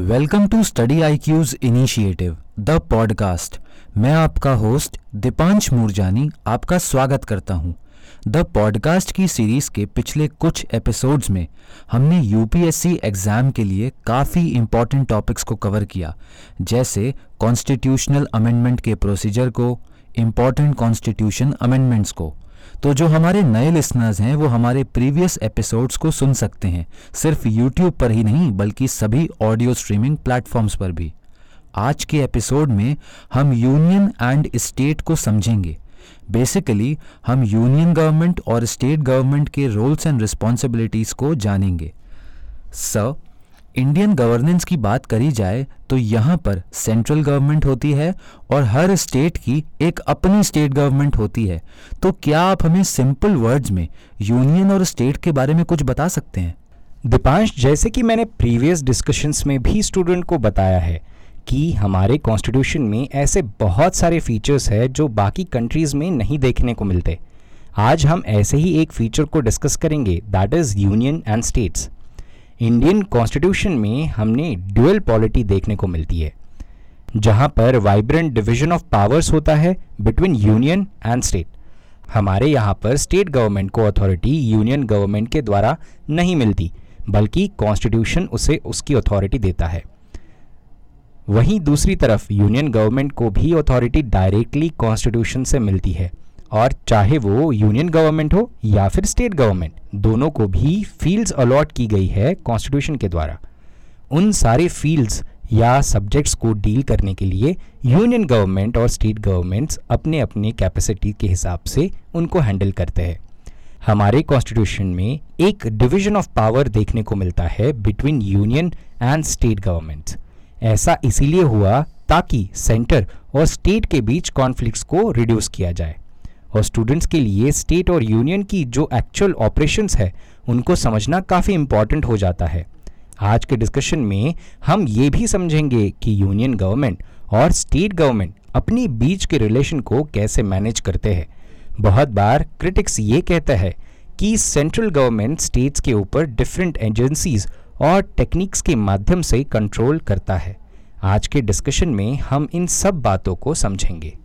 Welcome to study I Q's initiative, the podcast मैं आपका host Deepansh Murjani आपका स्वागत करता हूँ। द पॉडकास्ट की सीरीज़ के पिछले कुछ एपिसोड्स में हमने यूपीएससी एग्ज़ाम के लिए काफ़ी इंपॉर्टेंट टॉपिक्स को कवर किया, जैसे कॉन्स्टिट्यूशनल अमेंडमेंट के प्रोसीजर को इंपॉर्टेंट कॉन्स्टिट्यूशन अमेंडमेंट्स को तो जो हमारे नए लिसनर्स हैं, वो हमारे प्रीवियस एपिसोड्स को सुन सकते हैं। सिर्फ़ यूट्यूब पर ही नहीं, बल्कि सभी ऑडियो स्ट्रीमिंग प्लेटफॉर्म्स पर भी। आज के एपिसोड में हम यूनियन एंड स्टेट को समझेंगे। बेसिकली हम यूनियन गवर्नमेंट और स्टेट गवर्नमेंट के रोल्स एंड रिस्पॉन्सिबिलिटीज़ को जानेंगे। सर इंडियन गवर्नेंस की बात करी जाए तो यहाँ पर सेंट्रल गवर्नमेंट होती है और हर स्टेट की एक अपनी स्टेट गवर्नमेंट होती है। तो क्या आप हमें सिंपल वर्ड्स में यूनियन और स्टेट के बारे में कुछ बता सकते हैं? दीपांश, जैसे कि मैंने प्रीवियस डिस्कशंस में भी स्टूडेंट को बताया है कि हमारे कॉन्स्टिट्यूशन में ऐसे बहुत सारे फीचर्स हैं जो बाकी कंट्रीज़ में नहीं देखने को मिलते। आज हम ऐसे ही एक फीचर को डिस्कस करेंगे that is union and states Indian constitution में हमने ड्यूअल पॉलिटी देखने को मिलती है, जहाँ पर वाइब्रेंट डिवीज़न ऑफ़ पावर्स होता है बिटवीन यूनियन एंड स्टेट हमारे यहाँ पर स्टेट गवर्नमेंट को अथॉरिटी यूनियन गवर्नमेंट के द्वारा नहीं मिलती, बल्कि कॉन्स्टिट्यूशन उसे उसकी अथॉरिटी देता है। वहीं दूसरी तरफ़ यूनियन गवर्नमेंट को भी अथॉरिटी डायरेक्टली कॉन्स्टिट्यूशन से मिलती है। और चाहे वो यूनियन गवर्नमेंट हो या फिर स्टेट गवर्नमेंट, दोनों को भी फील्ड्स अलॉट की गई है कॉन्स्टिट्यूशन के द्वारा। उन सारे फील्ड्स या सब्जेक्ट्स को डील करने के लिए यूनियन गवर्नमेंट और स्टेट गवर्नमेंट्स अपने अपने कैपेसिटी के हिसाब से उनको हैंडल करते हैं। हमारे कॉन्स्टिट्यूशन में एक डिवीज़न ऑफ़ पावर देखने को मिलता है between union and state governments ऐसा इसीलिए हुआ ताकि सेंटर और स्टेट के बीच कॉन्फ्लिक्ट्स को रिड्यूस किया जाए। और स्टूडेंट्स के लिए स्टेट और यूनियन की जो एक्चुअल ऑपरेशंस है, उनको समझना काफ़ी इंपॉर्टेंट हो जाता है। आज के डिस्कशन में हम ये भी समझेंगे कि यूनियन गवर्नमेंट और स्टेट गवर्नमेंट अपनी बीच के रिलेशन को कैसे मैनेज करते हैं। बहुत बार क्रिटिक्स ये कहता है कि सेंट्रल गवर्नमेंट स्टेट्स के ऊपर डिफरेंट एजेंसीज और टेक्निक्स के माध्यम से कंट्रोल करता है। आज के डिस्कशन में हम इन सब बातों को समझेंगे।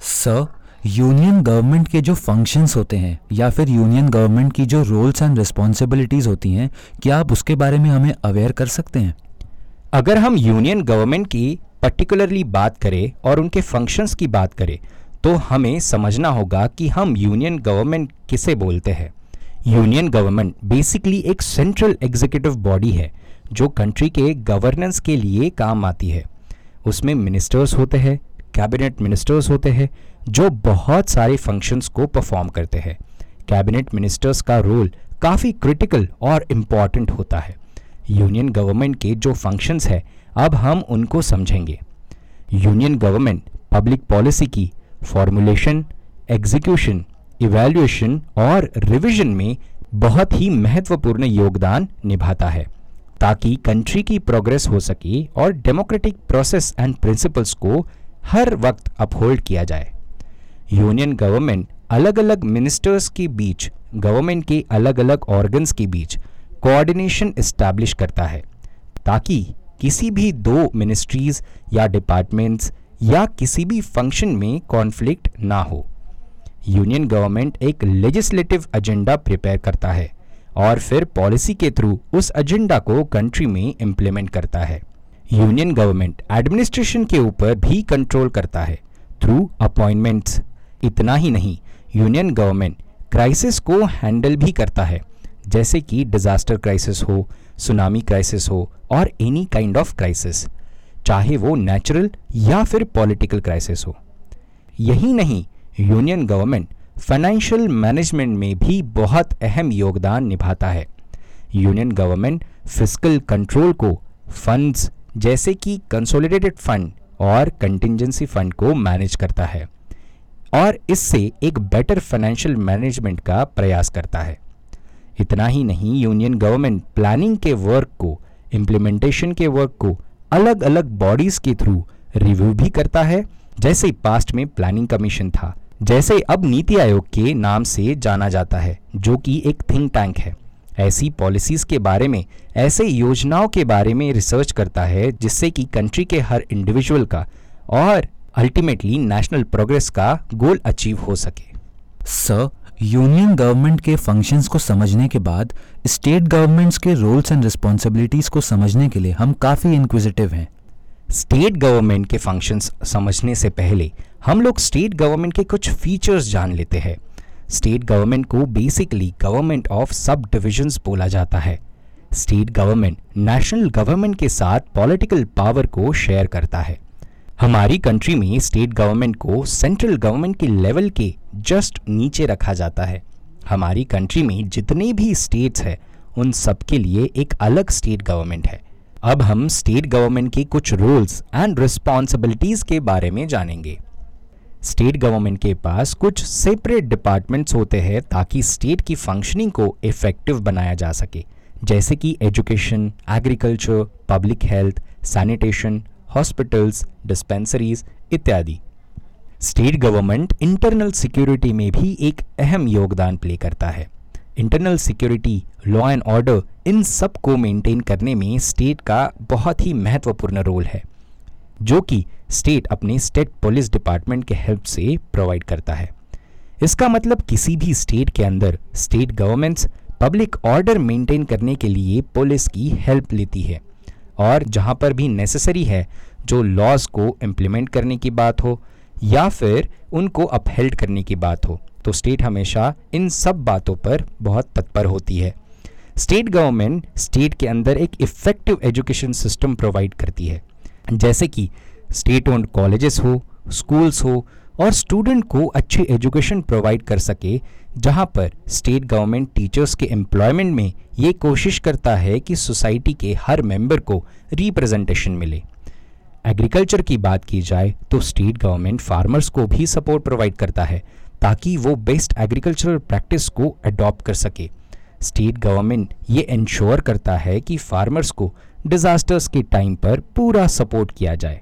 सर यूनियन गवर्नमेंट के जो फ़ंक्शंस होते हैं, या फिर यूनियन गवर्नमेंट की जो रोल्स एंड रिस्पॉन्सिबिलिटीज़ होती हैं, क्या आप उसके बारे में हमें अवेयर कर सकते हैं? अगर हम यूनियन गवर्नमेंट की पर्टिकुलरली बात करें और उनके फ़ंक्शंस की बात करें तो हमें समझना होगा कि हम यूनियन गवर्नमेंट किसे बोलते हैं। यूनियन गवर्नमेंट बेसिकली एक सेंट्रल एग्जीक्यूटिव बॉडी है, जो कंट्री के गवर्नेंस के लिए काम आती है। उसमें मिनिस्टर्स होते हैं कैबिनेट मिनिस्टर्स होते हैं जो बहुत सारे फ़ंक्शंस को परफॉर्म करते हैं। कैबिनेट मिनिस्टर्स का रोल काफ़ी क्रिटिकल और इंपॉर्टेंट होता है। यूनियन गवर्नमेंट के जो फ़ंक्शंस है, अब हम उनको समझेंगे। यूनियन गवर्नमेंट पब्लिक पॉलिसी की फॉर्मुलेशन एग्जीक्यूशन इवैल्यूएशन और रिविजन में बहुत ही महत्वपूर्ण योगदान निभाता है, ताकि कंट्री की प्रोग्रेस हो सके और डेमोक्रेटिक प्रोसेस एंड प्रिंसिपल्स को हर वक्त अपहोल्ड किया जाए। यूनियन गवर्नमेंट अलग अलग मिनिस्टर्स के बीच, गवर्नमेंट के अलग अलग ऑर्गन्स के बीच कोऑर्डिनेशन इस्टेब्लिश करता है, ताकि किसी भी दो मिनिस्ट्रीज या डिपार्टमेंट्स या किसी भी फ़ंक्शन में कॉन्फ्लिक्ट ना हो। यूनियन गवर्नमेंट एक लेजिस्लेटिव एजेंडा प्रिपेयर करता है और फिर पॉलिसी के थ्रू उस एजेंडा को कंट्री में इम्प्लीमेंट करता है। यूनियन गवर्नमेंट एडमिनिस्ट्रेशन के ऊपर भी कंट्रोल करता है थ्रू अपॉइंटमेंट्स इतना ही नहीं यूनियन गवर्नमेंट क्राइसिस को हैंडल भी करता है। जैसे कि डिज़ास्टर क्राइसिस हो सुनामी क्राइसिस हो और एनी काइंड ऑफ़ क्राइसिस चाहे वो नेचुरल या फिर पॉलिटिकल क्राइसिस हो। यही नहीं यूनियन गवर्नमेंट फाइनेंशियल मैनेजमेंट में भी बहुत अहम योगदान निभाता है। यूनियन गवर्नमेंट फ़िज़िकल कंट्रोल को फंड्स जैसे कि कंसोलिडेटेड फंड और कंटिजेंसी फंड को मैनेज करता है। और इससे एक बेटर फाइनेंशियल मैनेजमेंट का प्रयास करता है। इतना ही नहीं यूनियन गवर्नमेंट प्लानिंग के वर्क को इम्प्लीमेंटेशन के वर्क को अलग अलग बॉडीज के थ्रू रिव्यू भी करता है। जैसे पास्ट में प्लानिंग कमीशन था, जैसे अब नीति आयोग के नाम से जाना जाता है, जो कि एक थिंक टैंक है। ऐसी पॉलिसीज़ के बारे में, ऐसे योजनाओं के बारे में रिसर्च करता है, जिससे कि कंट्री के हर इंडिविजुअल का और अल्टीमेटली नेशनल प्रोग्रेस का गोल अचीव हो सके सर यूनियन गवर्नमेंट के फ़ंक्शंस को समझने के बाद स्टेट गवर्नमेंट्स के रोल्स एंड रिस्पॉन्सिबिलिटीज को समझने के लिए हम काफ़ी इंक्विजिटिव हैं स्टेट गवर्नमेंट के फ़ंक्शंस समझने से पहले हम लोग स्टेट गवर्नमेंट के कुछ फीचर्स जान लेते हैं स्टेट गवर्नमेंट को basically government of sub divisions बोला जाता है स्टेट गवर्नमेंट नेशनल गवर्नमेंट के साथ पॉलिटिकल पावर को शेयर करता है हमारी कंट्री में स्टेट गवर्नमेंट को सेंट्रल गवर्नमेंट के लेवल के जस्ट नीचे रखा जाता है। हमारी कंट्री में जितने भी स्टेट्स हैं, उन सब के लिए एक अलग स्टेट गवर्नमेंट है। अब हम स्टेट गवर्नमेंट के कुछ रूल्स एंड रिस्पॉन्सिबिलिटीज के बारे में जानेंगे। स्टेट गवर्नमेंट के पास कुछ सेपरेट डिपार्टमेंट्स होते हैं ताकि स्टेट की फंक्शनिंग को इफ़ेक्टिव बनाया जा सके। जैसे कि education agriculture public health sanitation hospitals dispensaries इत्यादि। स्टेट गवर्नमेंट इंटरनल सिक्योरिटी में भी एक अहम योगदान प्ले करता है। Internal security law and order इन सबको मेंटेन करने में स्टेट का बहुत ही महत्वपूर्ण रोल है, जो कि स्टेट अपने स्टेट पुलिस डिपार्टमेंट के हेल्प से प्रोवाइड करता है। इसका मतलब किसी भी स्टेट के अंदर state governments public order maintain करने के लिए पुलिस की हेल्प लेती है। और जहाँ पर भी नेसेसरी है, जो लॉज को इम्प्लीमेंट करने की बात हो, या फिर उनको अपहेल्ड करने की बात हो तो स्टेट हमेशा इन सब बातों पर बहुत तत्पर होती है। स्टेट गवर्नमेंट स्टेट के अंदर एक इफ़ेक्टिव एजुकेशन सिस्टम प्रोवाइड करती है। जैसे कि स्टेट ओन्ड कॉलेजेस हो स्कूल्स हो और स्टूडेंट को अच्छी एजुकेशन प्रोवाइड कर सके, जहाँ पर स्टेट गवर्नमेंट टीचर्स के एम्प्लॉयमेंट में ये कोशिश करता है कि सोसाइटी के हर मेंबर को रिप्रेजेंटेशन मिले। एग्रीकल्चर की बात की जाए तो स्टेट गवर्नमेंट फार्मर्स को भी सपोर्ट प्रोवाइड करता है, ताकि वो बेस्ट एग्रीकल्चरल प्रैक्टिस को अडॉप्ट कर सके। स्टेट गवर्नमेंट ये इंश्योर करता है कि फार्मर्स को डिज़ास्टर्स के टाइम पर पूरा सपोर्ट किया जाए।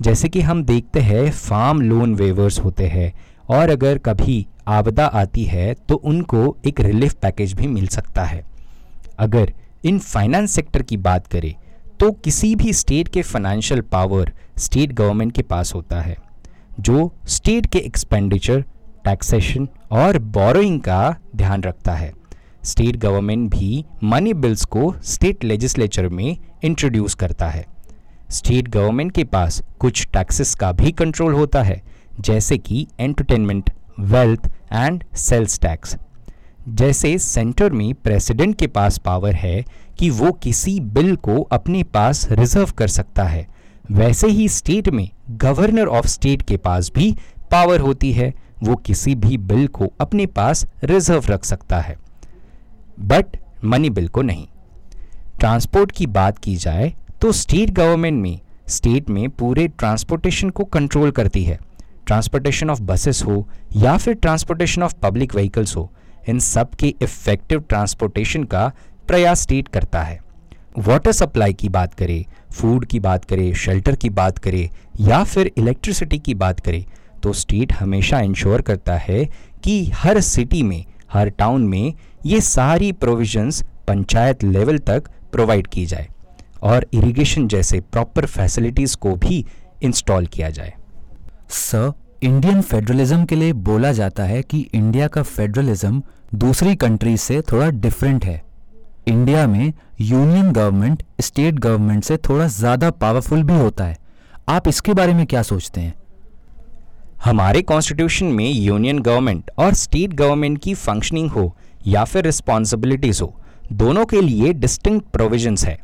जैसे कि हम देखते हैं फार्म लोन वेवर्स होते हैं, और अगर कभी आपदा आती है तो उनको एक रिलीफ पैकेज भी मिल सकता है। अगर इन फाइनेंस सेक्टर की बात करें तो किसी भी स्टेट के फाइनेंशियल पावर स्टेट गवर्नमेंट के पास होता है, जो स्टेट के एक्सपेंडिचर टैक्सेशन और बोरोइंग का ध्यान रखता है। स्टेट गवर्नमेंट भी मनी बिल्स को स्टेट लेजिस्लेचर में इंट्रोड्यूस करता है। स्टेट गवर्नमेंट के पास कुछ टैक्सेस का भी कंट्रोल होता है, जैसे कि entertainment, wealth and sales tax. जैसे सेंटर में प्रेसिडेंट के पास पावर है कि वो किसी बिल को अपने पास रिज़र्व कर सकता है, वैसे ही स्टेट में गवर्नर ऑफ़ स्टेट के पास भी पावर होती है, वो किसी भी बिल को अपने पास रिज़र्व रख सकता है। बट मनी बिल को नहीं। ट्रांसपोर्ट की बात की जाए तो स्टेट गवर्नमेंट में स्टेट में पूरे ट्रांसपोर्टेशन को कंट्रोल करती है। ट्रांसपोर्टेशन ऑफ़ बसेस हो, या फिर ट्रांसपोर्टेशन ऑफ़ पब्लिक व्हीकल्स हो, इन सब के इफ़ेक्टिव ट्रांसपोर्टेशन का प्रयास स्टेट करता है। वाटर सप्लाई की बात करें फ़ूड की बात करें शेल्टर की बात करें, या फिर इलेक्ट्रिसिटी की बात करें तो स्टेट हमेशा इंश्योर करता है कि हर सिटी में, हर टाउन में ये सारी प्रोविजंस पंचायत लेवल तक प्रोवाइड की जाए। और इरिगेशन जैसे प्रॉपर फैसिलिटीज़ को भी इंस्टॉल किया जाए। सर इंडियन फेडरलिज्म के लिए बोला जाता है कि इंडिया का फेडरलिज्म दूसरी कंट्रीज़ से थोड़ा डिफरेंट है। इंडिया में यूनियन गवर्नमेंट स्टेट गवर्नमेंट से थोड़ा ज़्यादा पावरफुल भी होता है। आप इसके बारे में क्या सोचते हैं? हमारे कॉन्स्टिट्यूशन में यूनियन गवर्नमेंट और स्टेट गवर्नमेंट की फंक्शनिंग हो या फिर रिस्पॉन्सिबिलिटीज हो दोनों के लिए डिस्टिंक्ट प्रोविजंस है।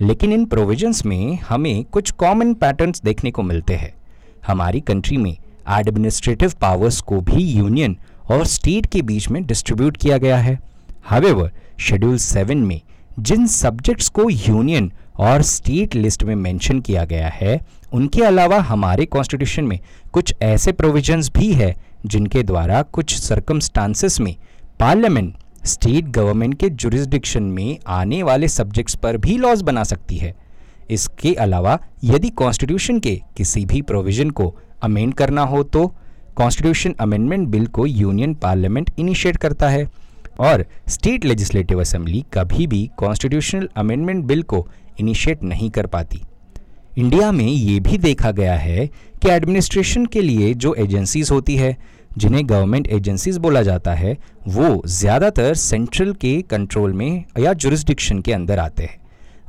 लेकिन इन प्रोविजंस में हमें कुछ कॉमन पैटर्न्स देखने को मिलते हैं। हमारी कंट्री में एडमिनिस्ट्रेटिव पावर्स को भी यूनियन और स्टेट के बीच में डिस्ट्रीब्यूट किया गया है। हावेवर शेड्यूल सेवन में जिन सब्जेक्ट्स को यूनियन और स्टेट लिस्ट में मेंशन किया गया है, उनके अलावा हमारे कॉन्स्टिट्यूशन में कुछ ऐसे प्रोविजंस भी है जिनके द्वारा कुछ सर्कमस्टांसेस में पार्लियामेंट स्टेट गवर्नमेंट के जुरिस्डिक्शन में आने वाले सब्जेक्ट्स पर भी लॉज बना सकती है। इसके अलावा, यदि कॉन्स्टिट्यूशन के किसी भी प्रोविज़न को अमेंड करना हो तो कॉन्स्टिट्यूशन अमेंडमेंट बिल को यूनियन पार्लियामेंट इनिशिएट करता है और स्टेट लेजिस्लेटिव असेंबली कभी भी कॉन्स्टिट्यूशनल अमेंडमेंट बिल को इनिशिएट नहीं कर पाती। इंडिया में ये भी देखा गया है कि एडमिनिस्ट्रेशन के लिए जो एजेंसीज होती है जिन्हें गवर्नमेंट एजेंसीज बोला जाता है, वो ज़्यादातर सेंट्रल के कंट्रोल में या जुरिस्डिक्शन के अंदर आते हैं।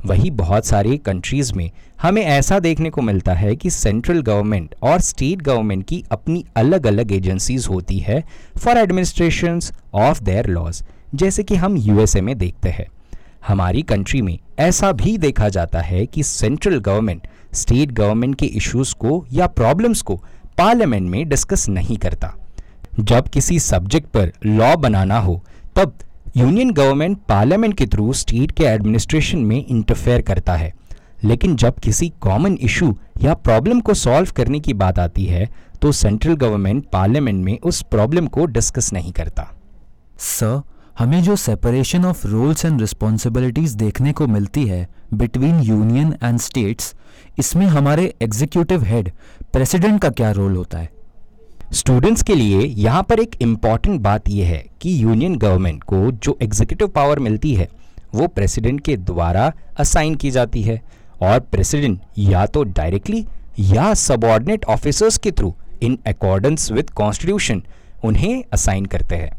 वही बहुत सारी कंट्रीज़ में हमें ऐसा देखने को मिलता है कि सेंट्रल गवर्नमेंट और स्टेट गवर्नमेंट की अपनी अलग अलग एजेंसीज होती है for administration of their laws जैसे कि हम यूएसए में देखते हैं। हमारी कंट्री में ऐसा भी देखा जाता है कि सेंट्रल गवर्नमेंट स्टेट गवर्नमेंट के इश्यूज़ को या प्रॉब्लम्स को पार्लियामेंट में डिस्कस नहीं करता। जब किसी सब्जेक्ट पर लॉ बनाना हो, तब यूनियन गवर्नमेंट पार्लियामेंट के थ्रू स्टेट के एडमिनिस्ट्रेशन में इंटरफेयर करता है। लेकिन जब किसी कॉमन इशू या प्रॉब्लम को सॉल्व करने की बात आती है तो सेंट्रल गवर्नमेंट पार्लियामेंट में उस प्रॉब्लम को डिस्कस नहीं करता। सर हमें जो separation of roles and responsibilities देखने को मिलती है बिटवीन यूनियन एंड स्टेट्स इसमें हमारे एग्जीक्यूटिव हेड प्रेसिडेंट का क्या रोल होता है? स्टूडेंट्स के लिए यहाँ पर एक इंपॉर्टेंट बात यह है कि यूनियन गवर्नमेंट को जो एग्जीक्यूटिव पावर मिलती है, वो प्रेसिडेंट के द्वारा असाइन की जाती है। और प्रेसिडेंट या तो डायरेक्टली या सबॉर्डिनेट ऑफिसर्स के through in accordance with constitution उन्हें असाइन करते हैं।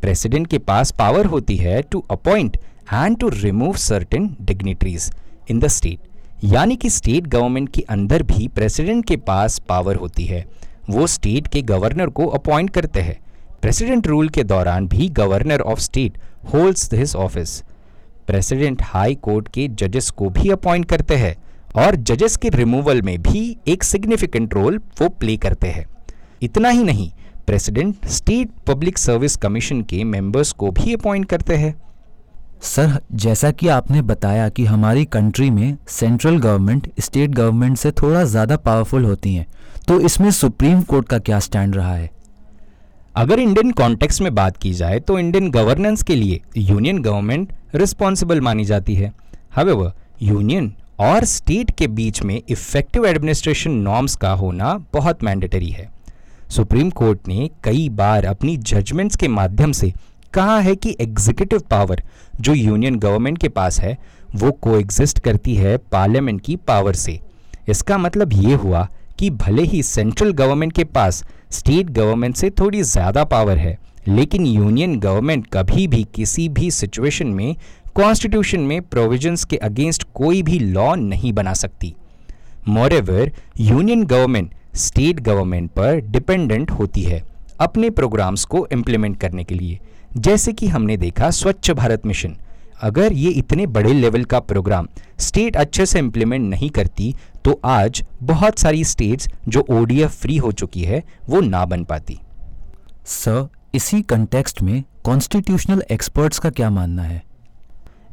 प्रेसिडेंट के पास पावर होती है to appoint and to remove certain dignitaries in the state यानी कि स्टेट गवर्नमेंट के अंदर भी प्रेसिडेंट के पास पावर होती है। वो स्टेट के गवर्नर को अपॉइंट करते हैं। प्रेसिडेंट रूल के दौरान भी governor of state holds his office. President high court के जजेस को भी अपॉइंट करते हैं और जजेस के रिमूवल में भी एक सिग्निफिकेंट रोल वो प्ले करते हैं। इतना ही नहीं, president state public service commission के मेंबर्स को भी अपॉइंट करते हैं। सर, जैसा कि आपने बताया कि हमारी कंट्री में सेंट्रल गवर्नमेंट स्टेट गवर्नमेंट से थोड़ा ज़्यादा पावरफुल होती हैं तो इसमें सुप्रीम कोर्ट का क्या स्टैंड रहा है? अगर इंडियन कॉन्टेक्स्ट में बात की जाए तो इंडियन गवर्नेंस के लिए यूनियन गवर्नमेंट रिस्पॉन्सिबल मानी जाती है। हवेवर यूनियन और स्टेट के बीच में इफ़ेक्टिव एडमिनिस्ट्रेशन नॉर्म्स का होना बहुत मैंडेटरी है। सुप्रीम कोर्ट ने कई बार अपनी जजमेंट्स के माध्यम से कहा है कि एग्जीक्यूटिव पावर जो यूनियन गवर्नमेंट के पास है, वो को करती है पार्लियामेंट की पावर से। इसका मतलब ये हुआ कि भले ही सेंट्रल गवर्नमेंट के पास स्टेट गवर्नमेंट से थोड़ी ज़्यादा पावर है, लेकिन यूनियन गवर्नमेंट कभी भी किसी भी सिचुएशन में कॉन्स्टिट्यूशन में प्रोविजंस के अगेंस्ट कोई भी लॉ नहीं बना सकती। Moreover union government state government पर डिपेंडेंट होती है अपने प्रोग्राम्स को इम्प्लीमेंट करने के लिए। जैसे कि हमने देखा स्वच्छ भारत मिशन अगर ये इतने बड़े लेवल का प्रोग्राम स्टेट अच्छे से इम्प्लीमेंट नहीं करती तो आज बहुत सारी स्टेट्स जो ओडीएफ फ्री हो चुकी है वो ना बन पाती। सर इसी कंटेक्स्ट में कॉन्स्टिट्यूशनल एक्सपर्ट्स का क्या मानना है?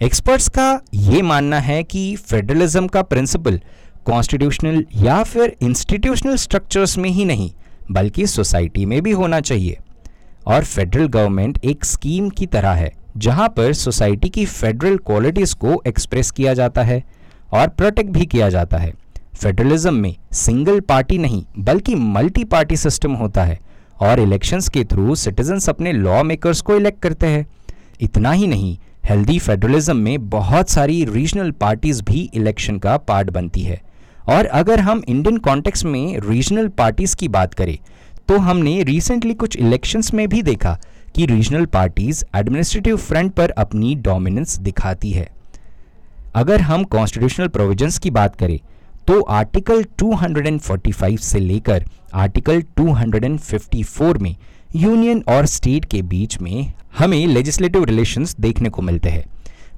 एक्सपर्ट्स का ये मानना है कि फेडरलिज्म का प्रिंसिपल कॉन्स्टिट्यूशनल या फिर इंस्टीट्यूशनल स्ट्रक्चर्स में ही नहीं बल्कि सोसाइटी में भी होना चाहिए। और फेडरल गवर्नमेंट एक स्कीम की तरह है। जहाँ पर सोसाइटी की फेडरल क्वालिटीज को एक्सप्रेस किया जाता है और प्रोटेक्ट भी किया जाता है। फेडरलिज्म में सिंगल पार्टी नहीं, बल्कि मल्टी पार्टी सिस्टम होता है और इलेक्शंस के थ्रू सिटीजन्स अपने लॉ मेकर्स को इलेक्ट करते हैं। इतना ही नहीं, हेल्दी फेडरलिज्म में बहुत सारी रीजनल पार्टीज़ भी इलेक्शन का पार्ट बनती है। और अगर हम इंडियन कॉन्टेक्स में रीजनल पार्टीज़ की बात करें तो हमने रिसेंटली कुछ इलेक्शंस में भी देखा कि रीजनल पार्टीज़ एडमिनिस्ट्रेटिव फ्रंट पर अपनी डोमिनेंस दिखाती है। अगर हम कॉन्स्टिट्यूशनल प्रोविजंस की बात करें तो आर्टिकल 245 से लेकर आर्टिकल 254 में यूनियन और स्टेट के बीच में हमें लेजिस्लेटिव रिलेशंस देखने को मिलते हैं।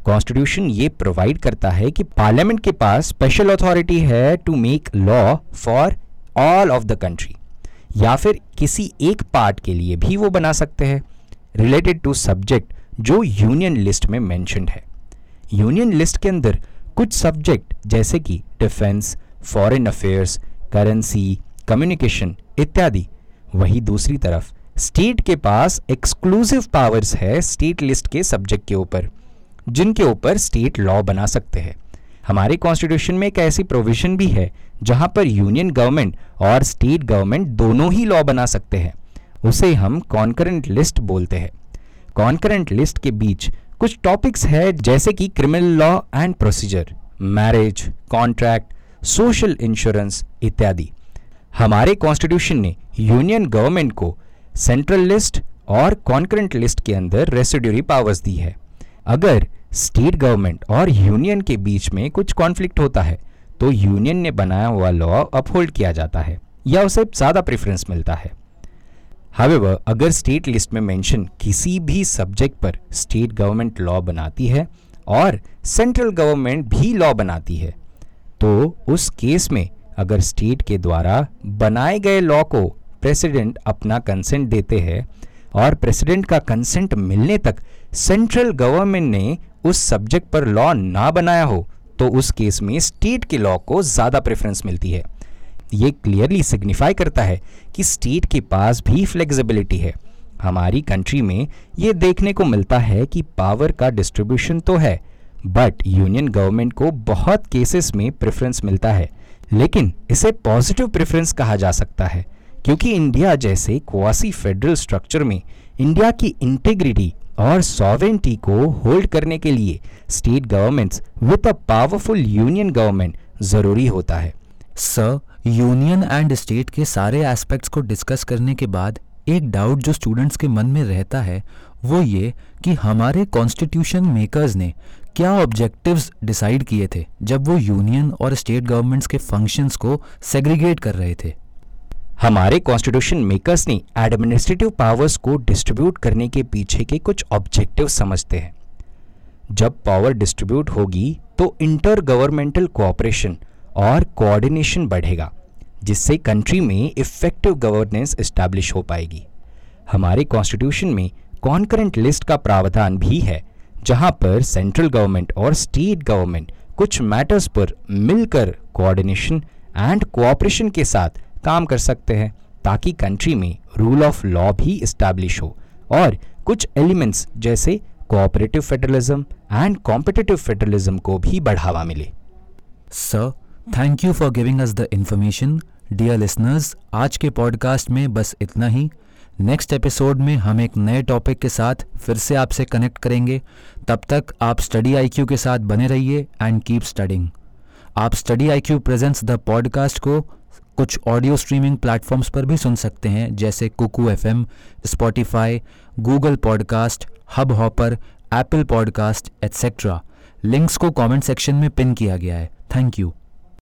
कॉन्स्टिट्यूशन ये प्रोवाइड करता है कि पार्लियामेंट के पास स्पेशल अथॉरिटी है to make law for all of the country या फिर किसी एक पार्ट के लिए भी वो बना सकते हैं। रिलेटेड टू सब्जेक्ट जो यूनियन लिस्ट में मैंशनड है। यूनियन लिस्ट के अंदर कुछ सब्जेक्ट जैसे कि defence foreign affairs currency communication इत्यादि। वही दूसरी तरफ़ स्टेट के पास एक्सक्लूसिव पावर्स है स्टेट लिस्ट के सब्जेक्ट के ऊपर, जिनके ऊपर स्टेट लॉ बना सकते हैं। हमारे कॉन्स्टिट्यूशन में एक ऐसी प्रोविज़न भी है, जहाँ पर यूनियन गवर्नमेंट और स्टेट गवर्नमेंट दोनों ही लॉ बना सकते हैं। उसे हम कॉन्करेंट लिस्ट बोलते हैं। कॉन्करेंट लिस्ट के बीच कुछ टॉपिक्स है जैसे कि criminal law and procedure marriage contract social insurance इत्यादि। हमारे कॉन्स्टिट्यूशन ने यूनियन गवर्नमेंट को सेंट्रल लिस्ट और कॉन्करेंट लिस्ट के अंदर रेसिड्यूरी पावर्स दी है। अगर स्टेट गवर्नमेंट और यूनियन के बीच में कुछ कॉन्फ्लिक्ट होता है तो यूनियन ने बनाया हुआ लॉ अपहोल्ड किया जाता है। या उसे ज़्यादा प्रेफरेंस मिलता है। हावेवर अगर स्टेट लिस्ट में मेंशन किसी भी सब्जेक्ट पर स्टेट गवर्नमेंट लॉ बनाती है और सेंट्रल गवर्नमेंट भी लॉ बनाती है तो उस केस में अगर स्टेट के द्वारा बनाए गए लॉ को प्रेसिडेंट अपना कंसेंट देते हैं और प्रेसिडेंट का कंसेंट मिलने तक सेंट्रल गवर्नमेंट ने उस सब्जेक्ट पर लॉ ना बनाया हो तो उस केस में स्टेट के लॉ को ज़्यादा प्रेफरेंस मिलती है। ये क्लियरली सिग्निफाई करता है कि स्टेट के पास भी फ्लेक्सिबिलिटी है। हमारी कंट्री में ये देखने को मिलता है कि पावर का डिस्ट्रीब्यूशन तो है बट यूनियन गवर्नमेंट को बहुत केसेस में प्रेफरेंस मिलता है। लेकिन इसे पॉजिटिव प्रेफरेंस कहा जा सकता है, क्योंकि इंडिया जैसे क्वासी फेडरल स्ट्रक्चर में इंडिया की इंटेग्रिटी और सॉवेंटी को होल्ड करने के लिए state governments with a powerful union government ज़रूरी होता है। सर यूनियन एंड स्टेट के सारे एस्पेक्ट्स को डिस्कस करने के बाद एक डाउट जो स्टूडेंट्स के मन में रहता है, वो ये कि हमारे कॉन्स्टिट्यूशन मेकर्स ने क्या ऑब्जेक्टिव्स डिसाइड किए थे जब वो यूनियन और स्टेट गवर्नमेंट्स के फ़ंक्शंस को सेग्रीगेट कर रहे थे? हमारे कॉन्स्टिट्यूशन मेकर्स ने एडमिनिस्ट्रेटिव पावर्स को डिस्ट्रीब्यूट करने के पीछे के कुछ ऑब्जेक्टिव समझते हैं। जब पावर डिस्ट्रीब्यूट होगी तो इंटर गवर्नमेंटल कोऑपरेशन और कोऑर्डिनेशन बढ़ेगा। जिससे कंट्री में इफ़ेक्टिव गवर्नेंस इस्टेब्लिश हो पाएगी। हमारे कॉन्स्टिट्यूशन में कॉन्करेंट लिस्ट का प्रावधान भी है, जहाँ पर सेंट्रल गवर्नमेंट और स्टेट गवर्नमेंट कुछ मैटर्स पर मिलकर कोऑर्डिनेशन एंड कोऑपरेशन के साथ काम कर सकते हैं, ताकि कंट्री में रूल ऑफ़ लॉ भी इस्टेब्लिश हो और कुछ एलिमेंट्स जैसे cooperative federalism and competitive federalism को भी बढ़ावा मिले। Sir thank you for giving us the information dear listeners आज के पॉडकास्ट में बस इतना ही। नेक्स्ट एपिसोड में हम एक नए टॉपिक के साथ फिर से आपसे कनेक्ट करेंगे। तब तक आप स्टडी आईक्यू के साथ बने रहिए एंड कीप स्टडिंग आप study IQ presents the podcast को कुछ ऑडियो स्ट्रीमिंग प्लेटफॉर्म्स पर भी सुन सकते हैं, जैसे Kuku F M Spotify Google podcast Hubhopper Apple podcast etcetera links को कमेंट सेक्शन में पिन किया गया है। Thank you